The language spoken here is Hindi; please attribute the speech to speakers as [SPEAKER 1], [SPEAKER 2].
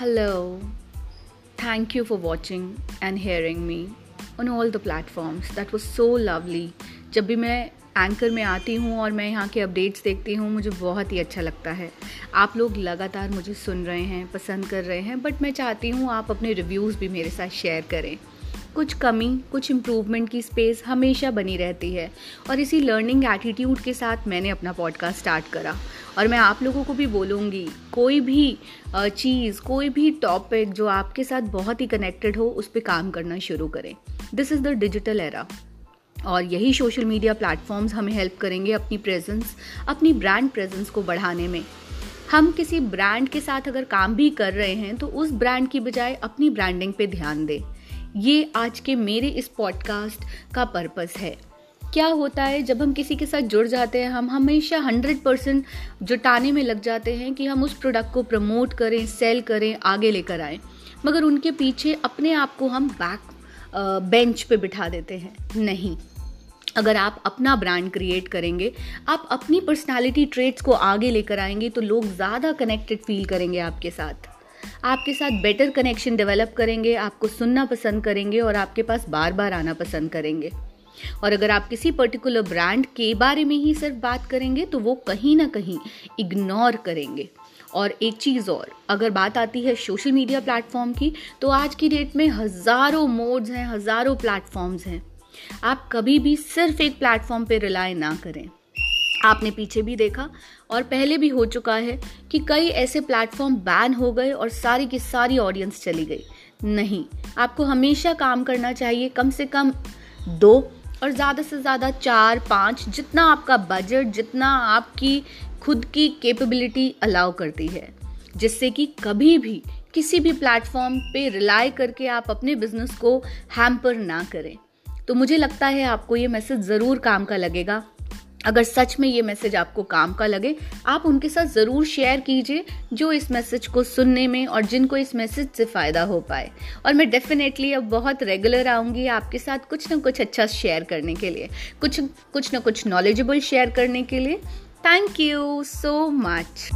[SPEAKER 1] Hello. Thank you for watching and hearing me on all the platforms. That was so lovely. जब भी मैं एंकर में आती हूँ और मैं यहाँ के अपडेट्स देखती हूँ, मुझे बहुत ही अच्छा लगता है आप लोग लगातार मुझे सुन रहे हैं, पसंद कर रहे हैं बट मैं चाहती हूँ आप अपने रिव्यूज़ भी मेरे साथ शेयर करें कुछ कमी, कुछ इम्प्रूवमेंट की स्पेस हमेशा बनी रहती है। और इसी लर्निंग एटीट्यूड के साथ मैंने अपना पॉडकास्ट स्टार्ट करा। और मैं आप लोगों को भी बोलूँगी, कोई भी चीज़, कोई भी टॉपिक जो आपके साथ बहुत ही कनेक्टेड हो, उस पर काम करना शुरू करें। This is the digital era और यही सोशल मीडिया प्लेटफॉर्म्स हमें हेल्प करेंगे अपनी प्रेजेंस अपनी ब्रांड प्रेजेंस को बढ़ाने में। हम किसी ब्रांड के साथ अगर काम भी कर रहे हैं तो उस ब्रांड की बजाय अपनी ब्रांडिंग पे ध्यान दें। ये आज के मेरे इस पॉडकास्ट का पर्पस है। क्या होता है, जब हम किसी के साथ जुड़ जाते हैं, हम हमेशा हंड्रेड परसेंट जुटाने में लग जाते हैं कि हम उस प्रोडक्ट को प्रमोट करें सेल करें, आगे लेकर आएँ। मगर उनके पीछे अपने आप को हम बैक बेंच पे बिठा देते हैं। नहीं। अगर आप अपना ब्रांड क्रिएट करेंगे, आप अपनी पर्सनालिटी ट्रेट्स को आगे लेकर आएँगे तो लोग ज़्यादा कनेक्टेड फील करेंगे आपके साथ। आपके साथ बेटर कनेक्शन डेवलप करेंगे, आपको सुनना पसंद करेंगे और आपके पास बार बार आना पसंद करेंगे। और अगर आप किसी पर्टिकुलर ब्रांड के बारे में ही सिर्फ़ बात करेंगे तो वो कहीं ना कहीं इग्नोर करेंगे। और एक चीज़ और, अगर बात आती है सोशल मीडिया प्लेटफॉर्म की तो आज की डेट में हज़ारों मोड्स हैं, हज़ारों प्लेटफॉर्म्स हैं। आप कभी भी सिर्फ़ एक प्लेटफॉर्म पे रिलाय ना करें। आपने पीछे भी देखा और पहले भी हो चुका है कि कई ऐसे प्लेटफॉर्म बैन हो गए और सारी की सारी ऑडियंस चली गई। नहीं, आपको हमेशा काम करना चाहिए कम से कम दो और ज़्यादा से ज़्यादा चार, पाँच, जितना आपका बजट जितना आपकी खुद की कैपेबिलिटी अलाउ करती है। जिससे कि कभी भी किसी भी प्लेटफॉर्म पे रिलाई करके आप अपने बिज़नेस को हैम्पर ना करें। तो मुझे लगता है आपको ये मैसेज ज़रूर काम का लगेगा। अगर सच में ये मैसेज आपको काम का लगे, आप उनके साथ ज़रूर शेयर कीजिए जो इस मैसेज को सुनने में और जिनको इस मैसेज से फ़ायदा हो पाए। और मैं डेफिनेटली अब बहुत रेगुलर आऊँगी आपके साथ कुछ ना कुछ अच्छा शेयर करने के लिए, कुछ कुछ ना कुछ नॉलेजेबल शेयर करने के लिए। Thank you so much